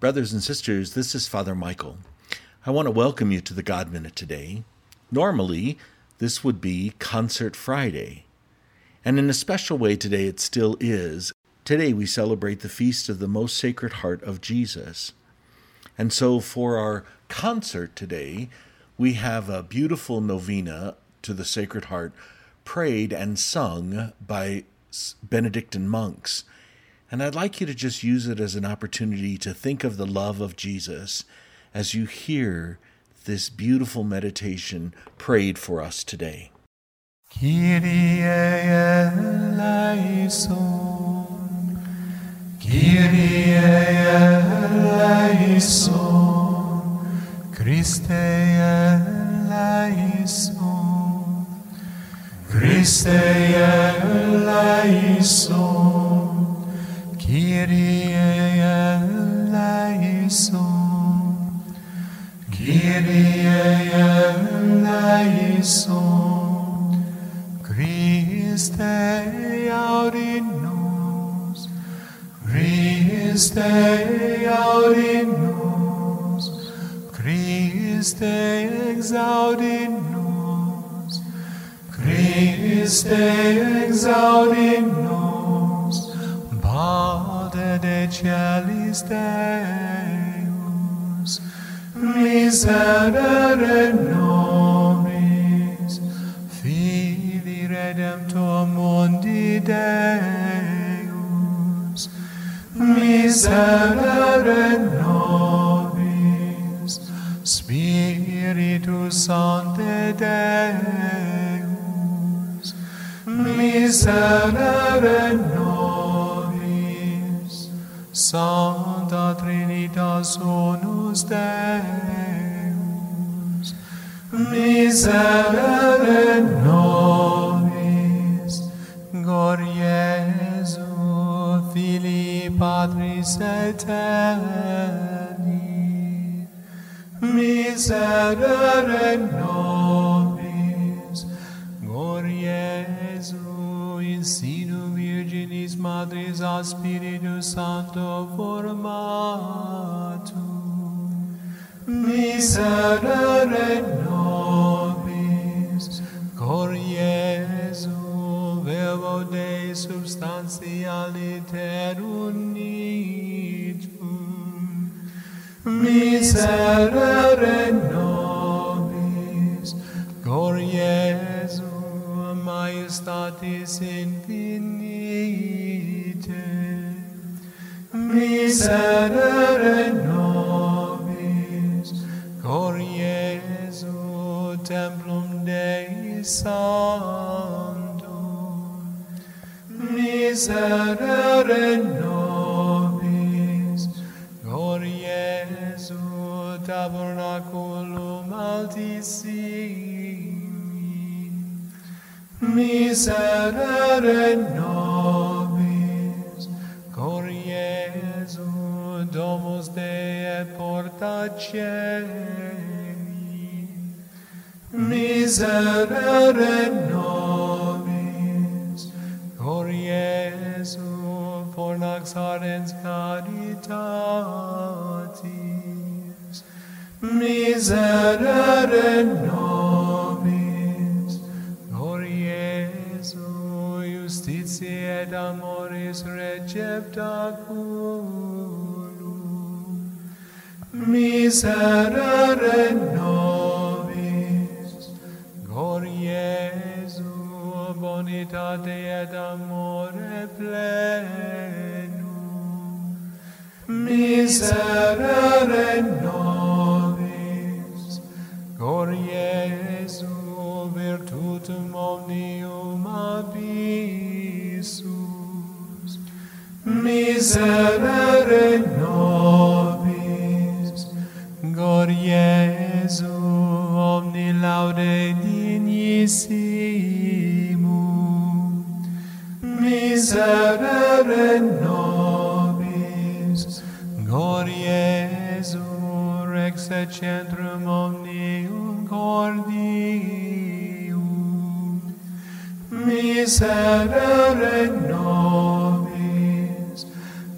Brothers and sisters, this is Father Michael. I want to welcome you to the God Minute today. Normally, this would be Concert Friday. And in a special way today, it still is. Today, we celebrate the feast of the most sacred heart of Jesus. And so, for our concert today, we have a beautiful novena to the Sacred Heart prayed and sung by Benedictine monks. And I'd like you to just use it as an opportunity to think of the love of Jesus as you hear this beautiful meditation prayed for us today. Kyrie eleison, Kyrie Christe audinos, Christe exaudinos, Christe exaudinos, Pater de celis Deus, miserere nobis, miserere nobis, Spiritus Sancte Deus, miserere nobis, Sancta Trinitas Unus Deus, miserere nobis, Filii Patris Eterni, miserere nobis, Cor Iesu, in sinu Virginis Madris a Spiritus Sancto formatum, miserere nobis, miserere nobis, Cor Iesu, majestatis infinite, miserere nobis, Cor Iesu, templum Dei sanctum, miserere nobis, Jesu tabernaculum altissimi, miserere nobis, cor Iesu domus Dei porta celi, miserere nobis, cor Iesu fornax ardens caritas, miserere nobis, Lord Jesu, justitiae et amoris receptaculum, miserere nobis, Lord Jesu, bonitate et amore plenum, miserere nobis, omnium abissus miserere nobis. Gor Iesu omni laude dignissimum miserere nobis. Gor Iesu rex et centrum omnium cordium miserere nobis,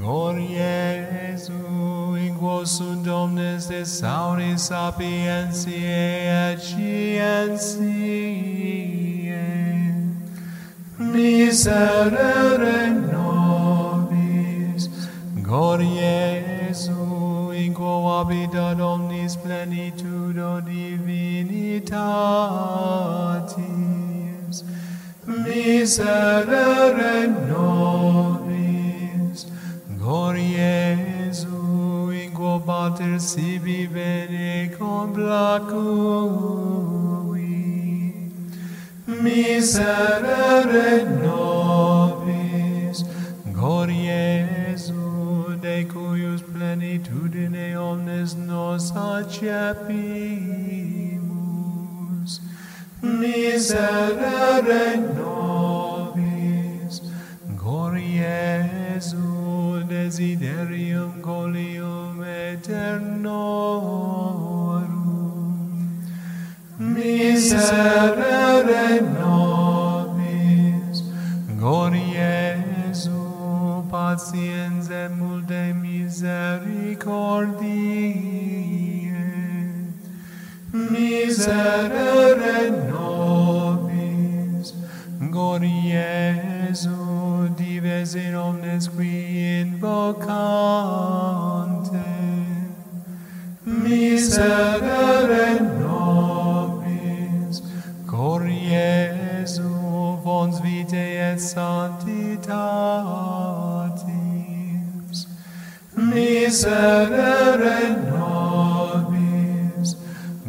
Cor Iesu, in quo Deus sunt omnes thesauri sapientiae et scientiae. Miserere nobis, glorie Jesu, in quo habitat omnis plenitudo divinitatis. Miserere nobis, glorie Jesu, in quo pater sibi bene complacui. Miserere nobis, glorie Jesu, de cuius plenitudine omnes nos accepimus. Miserere nobis, Miserere nobis, glorie Jesu, patiens et multe misericordiae. Miserere nobis, glorie Jesu, dives in omnes qui invocante. Miserere Miserere nobis,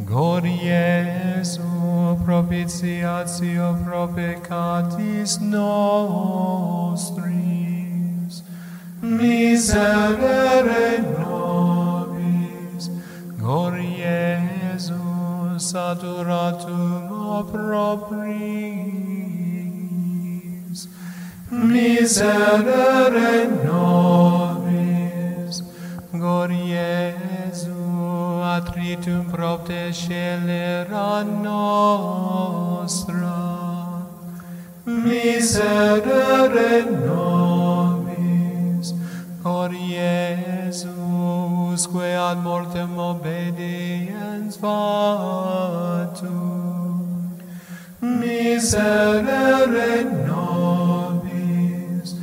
glorie Jesu, propitiatio pro peccatis nostris. Miserere nobis, glorie Jesu, saturatum opprobris. Miserere nobis, venitum propte scelera nostra, miserere nobis, cor Iesus, quae ad mortem obediens fatum, miserere nobis,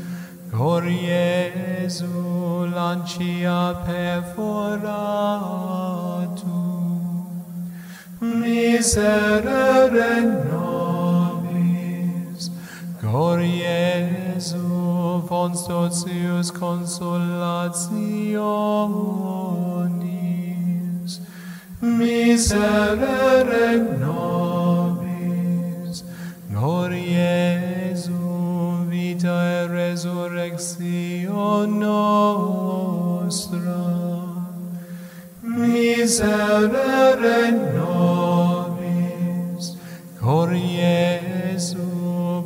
cor Iesus, lancia perfora Miserere nobis, glorie Jesu, fons totius consolationis. Miserere nobis, glorie Jesu, vita et resurrectio nostra. Miserere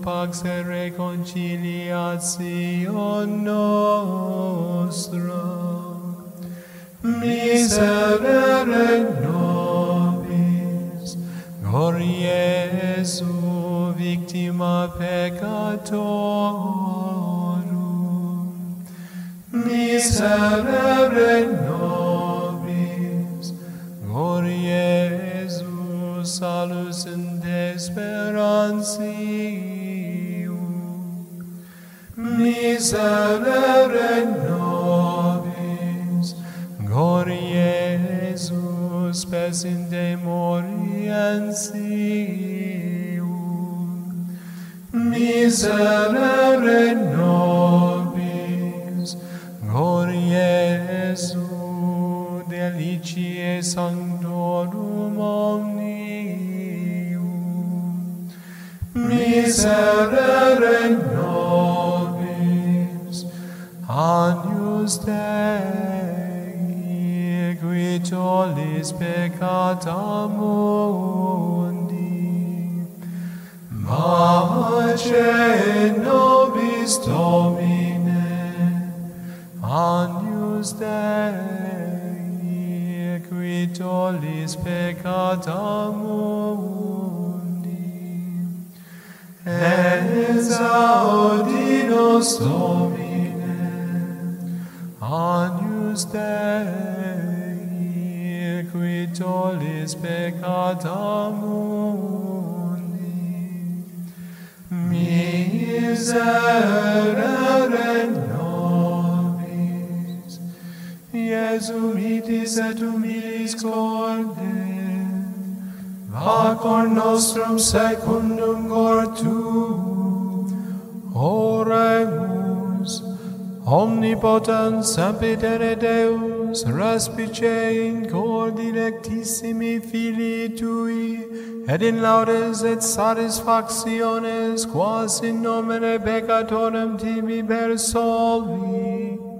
pax et reconciliation nostra. Miserere nobis, glorie Jesu, victima peccatorum, miserere nobis, Miserere nobis, glorie Jesu, deliciae sanctorum omnium. Miserere nobis, Agnus Dei, qui tollis peccata mundi, Mace nobis Domine, Agnus Dei, qui tollis peccata mundi, Exaudi nos Domine, Iesus umitis et humilis corde, vacor nostrum secundum cor gortu, oremus, omnipotens sempiterre Deus, respice in cor directissimi filii tui, et in laudes et satisfactiones, quas in nomine peccatorem tibi per solvi,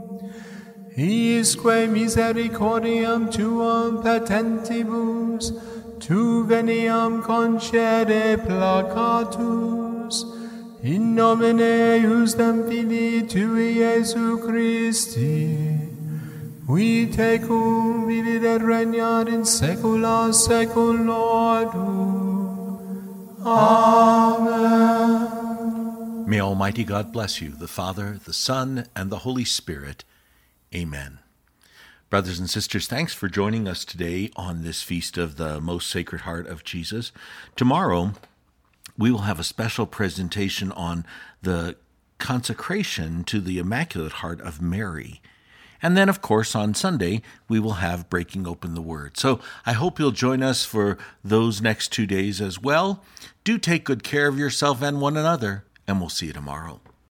Isque misericordiam tuam patentibus, tu veniam concede placatus, in nomine eusdem Filii Tui Iesu Christi, we tecum vivit et regnat in saecula saeculorum. Amen. May Almighty God bless you, the Father, the Son, and the Holy Spirit. Amen. Brothers and sisters, thanks for joining us today on this feast of the Most Sacred Heart of Jesus. Tomorrow, we will have a special presentation on the consecration to the Immaculate Heart of Mary. And then, of course, on Sunday, we will have Breaking Open the Word. So I hope you'll join us for those next two days as well. Do take good care of yourself and one another, and we'll see you tomorrow.